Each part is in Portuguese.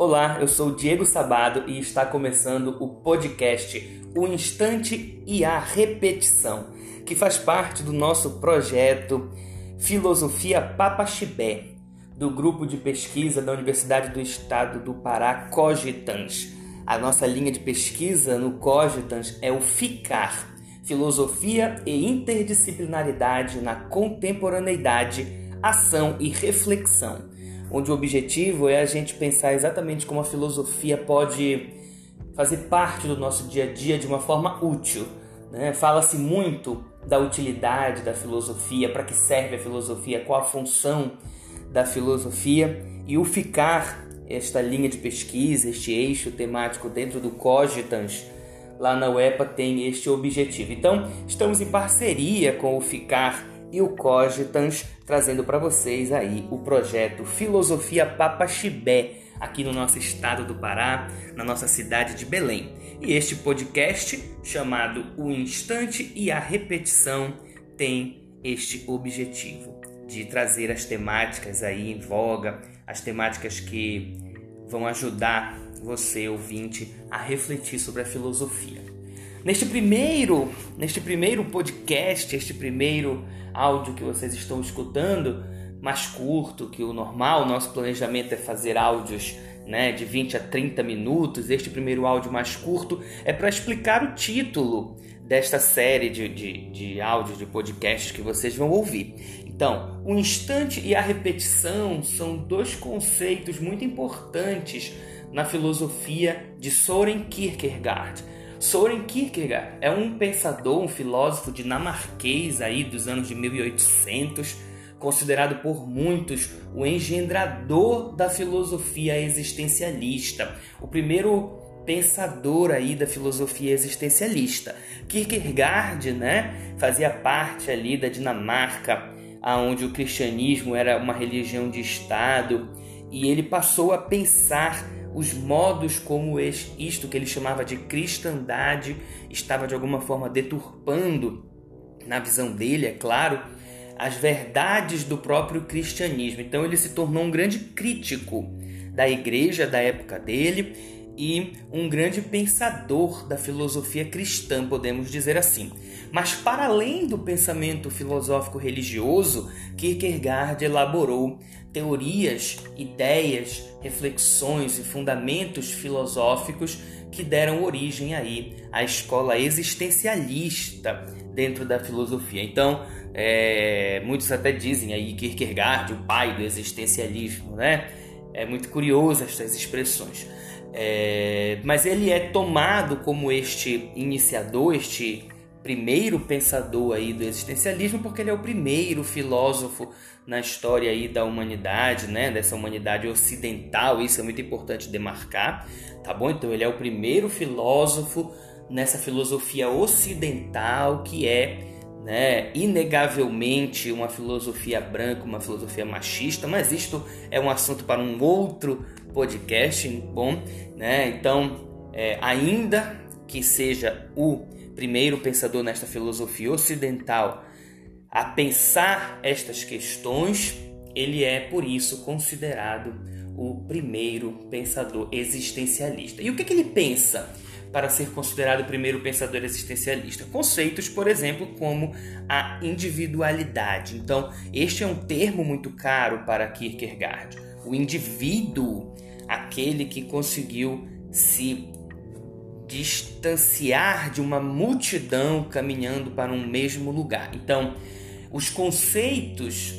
Olá, eu sou Diego Sabado e está começando o podcast O Instante e a Repetição, que faz parte do nosso projeto Filosofia Papaxibé, do grupo de pesquisa da Universidade do Estado do Pará, Cogitans. A nossa linha de pesquisa no Cogitans é o FICAR, Filosofia e Interdisciplinaridade na Contemporaneidade, Ação e Reflexão onde o objetivo é a gente pensar exatamente como a filosofia pode fazer parte do nosso dia a dia de uma forma útil. Né? Fala-se muito da utilidade da filosofia, para que serve a filosofia, qual a função da filosofia e o ficar esta linha de pesquisa, este eixo temático dentro do Cogitans, lá na UEPA tem este objetivo. Então, estamos em parceria com o Ficar e o Cogitans, trazendo para vocês aí o projeto Filosofia Papaxibé, aqui no nosso estado do Pará, na nossa cidade de Belém. E este podcast, chamado O Instante e a Repetição, tem este objetivo de trazer as temáticas aí em voga, as temáticas que vão ajudar você, ouvinte, a refletir sobre a filosofia. Neste primeiro, neste primeiro podcast, este primeiro áudio que vocês estão escutando, mais curto que o normal, nosso planejamento é fazer áudios né, de 20 a 30 minutos. Este primeiro áudio mais curto é para explicar o título desta série de, de, de áudios, de podcasts que vocês vão ouvir. Então, o instante e a repetição são dois conceitos muito importantes na filosofia de Soren Kierkegaard. Soren Kierkegaard é um pensador, um filósofo dinamarquês aí dos anos de 1800, considerado por muitos o engendrador da filosofia existencialista, o primeiro pensador aí da filosofia existencialista. Kierkegaard, né, fazia parte ali da Dinamarca, aonde o cristianismo era uma religião de estado, e ele passou a pensar os modos como isto que ele chamava de cristandade estava de alguma forma deturpando, na visão dele, é claro, as verdades do próprio cristianismo. Então ele se tornou um grande crítico da igreja da época dele e um grande pensador da filosofia cristã, podemos dizer assim. Mas para além do pensamento filosófico religioso, Kierkegaard elaborou teorias, ideias, reflexões e fundamentos filosóficos que deram origem aí à escola existencialista dentro da filosofia. Então, é, muitos até dizem aí Kierkegaard, o pai do existencialismo, né? É muito curioso estas expressões. É, mas ele é tomado como este iniciador, este primeiro pensador aí do existencialismo, porque ele é o primeiro filósofo na história aí da humanidade, né, dessa humanidade ocidental, isso é muito importante demarcar, tá bom? Então ele é o primeiro filósofo nessa filosofia ocidental que é né, inegavelmente uma filosofia branca, uma filosofia machista, mas isto é um assunto para um outro podcast, bom, né? Então, é, ainda que seja o primeiro pensador nesta filosofia ocidental a pensar estas questões, ele é por isso considerado o primeiro pensador existencialista. E o que, que ele pensa? Para ser considerado o primeiro pensador existencialista. Conceitos, por exemplo, como a individualidade. Então, este é um termo muito caro para Kierkegaard. O indivíduo, aquele que conseguiu se distanciar de uma multidão caminhando para um mesmo lugar. Então, os conceitos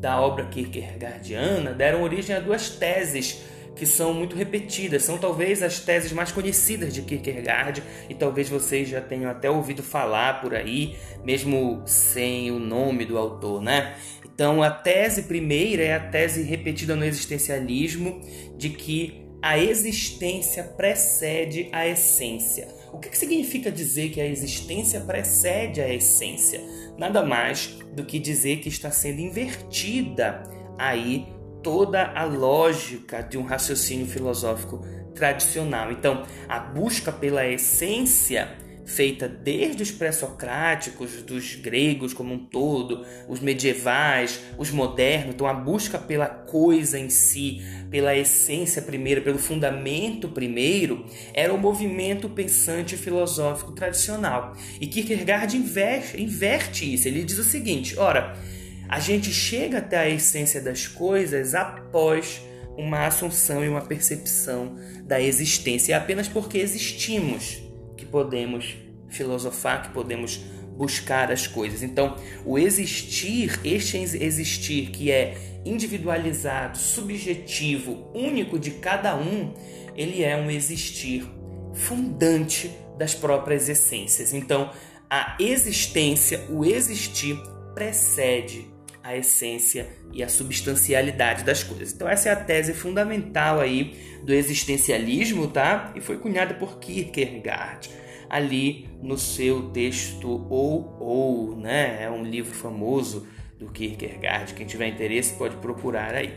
da obra kierkegaardiana deram origem a duas teses que são muito repetidas, são talvez as teses mais conhecidas de Kierkegaard e talvez vocês já tenham até ouvido falar por aí, mesmo sem o nome do autor, né? Então, a tese primeira é a tese repetida no existencialismo de que a existência precede a essência. O que, significa dizer que a existência precede a essência? Nada mais do que dizer que está sendo invertida aí toda a lógica de um raciocínio filosófico tradicional. Então, a busca pela essência feita desde os pré-socráticos, dos gregos como um todo, os medievais, os modernos, então a busca pela coisa em si, pela essência primeiro, pelo fundamento primeiro, era o movimento pensante filosófico tradicional. E Kierkegaard inverte, inverte isso, ele diz o seguinte: ora, a gente chega até a essência das coisas após uma assunção e uma percepção da existência. É apenas porque existimos que podemos filosofar, que podemos buscar as coisas. Então, o existir, este existir que é individualizado, subjetivo, único de cada um, ele é um existir fundante das próprias essências. Então, a existência, o existir, precede a essência e a substancialidade das coisas. Então essa é a tese fundamental aí do existencialismo, tá? E foi cunhada por Kierkegaard ali no seu texto Ou Ou, né? É um livro famoso do Kierkegaard. Quem tiver interesse pode procurar aí.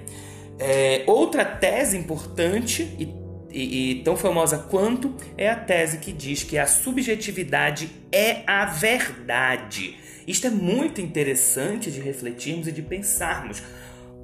É, outra tese importante e, e, e tão famosa quanto é a tese que diz que a subjetividade é a verdade. Isto é muito interessante de refletirmos e de pensarmos.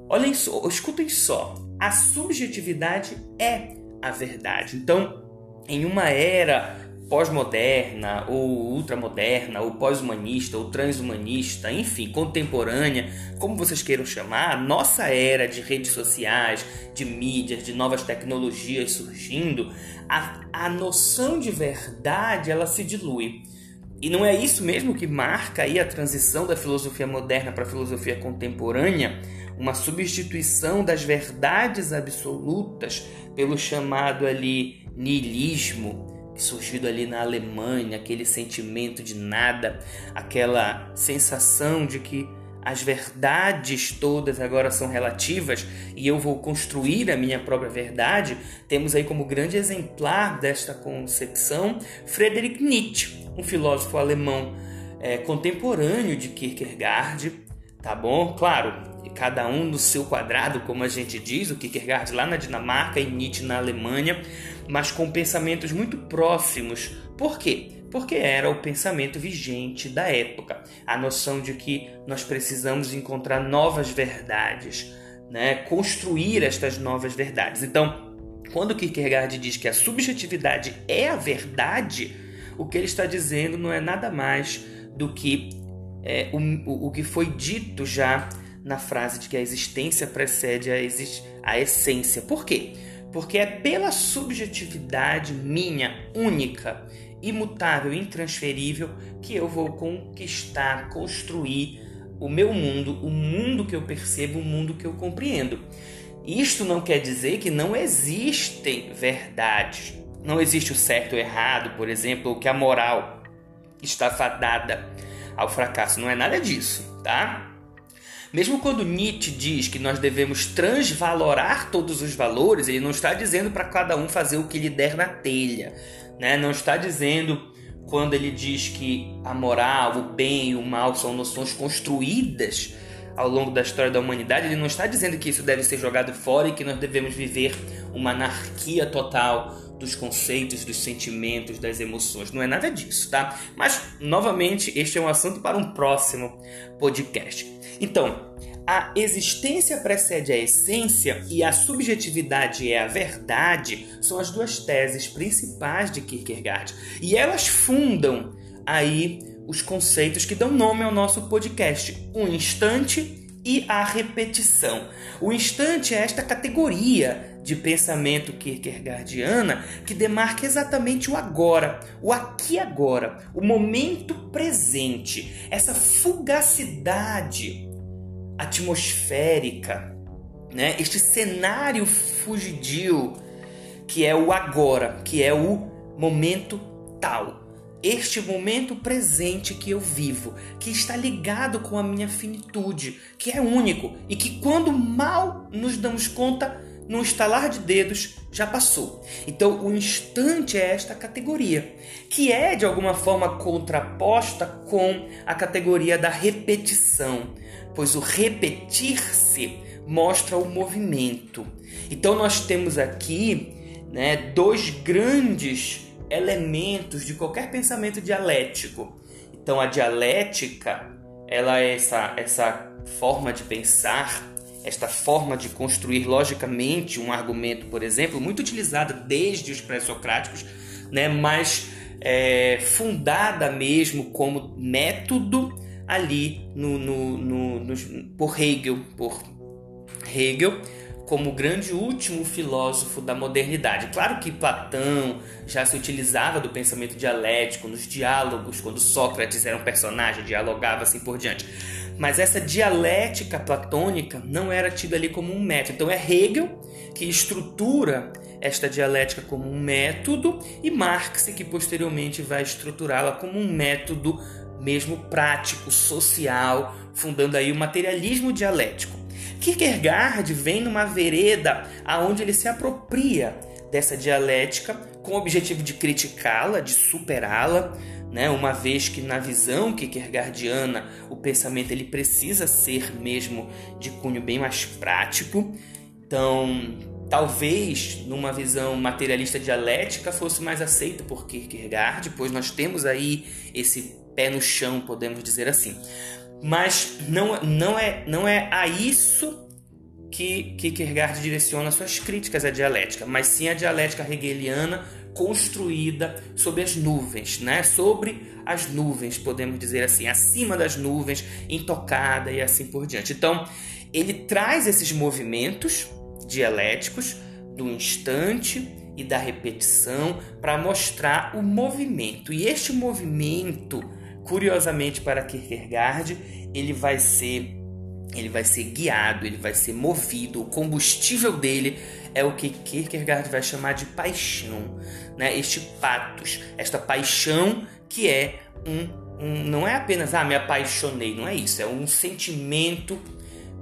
Olhem só, escutem só. A subjetividade é a verdade. Então, em uma era pós-moderna ou ultramoderna ou pós-humanista ou transhumanista, enfim, contemporânea, como vocês queiram chamar, nossa era de redes sociais, de mídias, de novas tecnologias surgindo, a, a noção de verdade ela se dilui. E não é isso mesmo que marca aí a transição da filosofia moderna para a filosofia contemporânea, uma substituição das verdades absolutas pelo chamado ali niilismo, surgido ali na Alemanha, aquele sentimento de nada, aquela sensação de que as verdades todas agora são relativas e eu vou construir a minha própria verdade, temos aí como grande exemplar desta concepção Friedrich Nietzsche, um filósofo alemão é, contemporâneo de Kierkegaard, tá bom? Claro, cada um no seu quadrado, como a gente diz, o Kierkegaard lá na Dinamarca e Nietzsche na Alemanha, mas com pensamentos muito próximos. Por quê? Porque era o pensamento vigente da época, a noção de que nós precisamos encontrar novas verdades, né? construir estas novas verdades. Então, quando Kierkegaard diz que a subjetividade é a verdade, o que ele está dizendo não é nada mais do que é, o, o, que foi dito já na frase de que a existência precede a, a essência. Por quê? Porque é pela subjetividade minha, única, imutável, intransferível, que eu vou conquistar, construir o meu mundo, o mundo que eu percebo, o mundo que eu compreendo. Isto não quer dizer que não existem verdades, não existe o certo ou errado, por exemplo, ou que a moral está fadada ao fracasso. Não é nada disso, tá? Mesmo quando Nietzsche diz que nós devemos transvalorar todos os valores, ele não está dizendo para cada um fazer o que lhe der na telha, né? Não está dizendo quando ele diz que a moral, o bem e o mal são noções construídas ao longo da história da humanidade, ele não está dizendo que isso deve ser jogado fora e que nós devemos viver uma anarquia total dos conceitos, dos sentimentos, das emoções. Não é nada disso, tá? Mas, novamente, este é um assunto para um próximo podcast. Então, a existência precede a essência e a subjetividade é a verdade são as duas teses principais de Kierkegaard. E elas fundam aí os conceitos que dão nome ao nosso podcast: o instante e a repetição. O instante é esta categoria de pensamento kierkegaardiana que demarca exatamente o agora, o aqui agora, o momento presente, essa fugacidade atmosférica, né? Este cenário fugidio que é o agora, que é o momento tal este momento presente que eu vivo, que está ligado com a minha finitude, que é único e que quando mal nos damos conta, num estalar de dedos, já passou. Então, o instante é esta categoria, que é de alguma forma contraposta com a categoria da repetição, pois o repetir-se mostra o movimento. Então, nós temos aqui né, dois grandes elementos de qualquer pensamento dialético. Então a dialética, ela é essa, essa forma de pensar, esta forma de construir logicamente um argumento, por exemplo, muito utilizada desde os pré-socráticos, né, mas é, fundada mesmo como método ali no, no, no, no, por Hegel, por Hegel como o grande último filósofo da modernidade. Claro que Platão já se utilizava do pensamento dialético nos diálogos, quando Sócrates era um personagem, dialogava assim por diante. Mas essa dialética platônica não era tida ali como um método. Então é Hegel que estrutura esta dialética como um método e Marx que posteriormente vai estruturá-la como um método mesmo prático, social, fundando aí o materialismo dialético. Kierkegaard vem numa vereda aonde ele se apropria dessa dialética com o objetivo de criticá-la, de superá-la, né? Uma vez que na visão kierkegaardiana o pensamento ele precisa ser mesmo de cunho bem mais prático. Então, talvez numa visão materialista dialética fosse mais aceita por Kierkegaard, pois nós temos aí esse pé no chão, podemos dizer assim. Mas não, não, é, não é a isso que Kierkegaard direciona suas críticas à dialética, mas sim a dialética hegeliana construída sobre as nuvens, né? Sobre as nuvens, podemos dizer assim, acima das nuvens, intocada e assim por diante. Então, ele traz esses movimentos dialéticos do instante e da repetição para mostrar o movimento. E este movimento Curiosamente para Kierkegaard, ele vai ser ele vai ser guiado, ele vai ser movido, o combustível dele é o que Kierkegaard vai chamar de paixão, né? Este patos, esta paixão que é um, um não é apenas ah, me apaixonei, não é isso, é um sentimento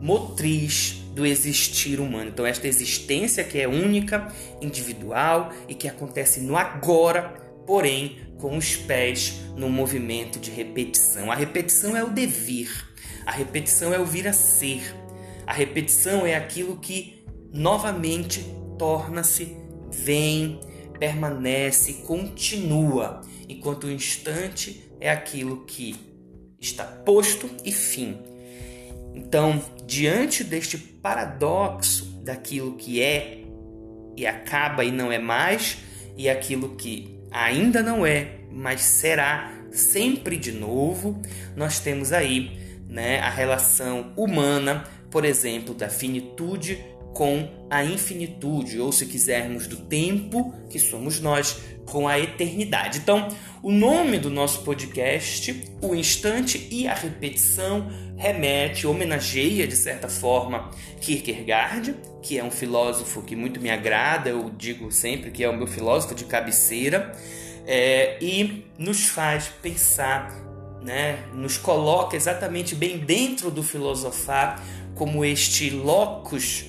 motriz do existir humano. Então esta existência que é única, individual e que acontece no agora, porém com os pés no movimento de repetição. A repetição é o devir, a repetição é o vir a ser, a repetição é aquilo que novamente torna-se, vem, permanece, continua, enquanto o instante é aquilo que está posto e fim. Então, diante deste paradoxo daquilo que é e acaba e não é mais, e aquilo que ainda não é, mas será sempre de novo. Nós temos aí né, a relação humana, por exemplo, da finitude com a infinitude, ou se quisermos, do tempo, que somos nós, com a eternidade. Então, o nome do nosso podcast, O Instante e a Repetição, remete, homenageia, de certa forma, Kierkegaard, que é um filósofo que muito me agrada, eu digo sempre que é o meu filósofo de cabeceira, é, e nos faz pensar né, nos coloca exatamente bem dentro do filosofar como este locus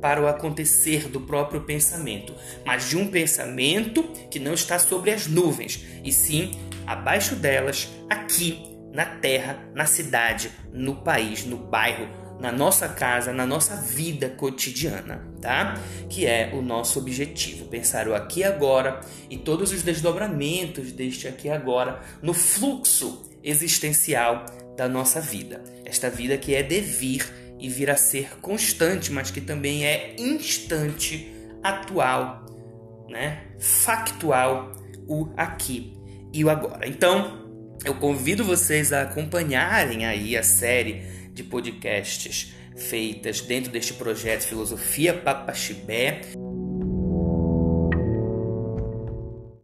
para o acontecer do próprio pensamento, mas de um pensamento que não está sobre as nuvens, e sim abaixo delas, aqui na terra, na cidade, no país, no bairro, na nossa casa, na nossa vida cotidiana, tá? Que é o nosso objetivo, pensar o aqui e agora e todos os desdobramentos deste aqui e agora no fluxo existencial da nossa vida. Esta vida que é devir e vir a ser constante, mas que também é instante, atual, né? factual, o aqui e o agora. Então, eu convido vocês a acompanharem aí a série de podcasts feitas dentro deste projeto Filosofia Papaxibé.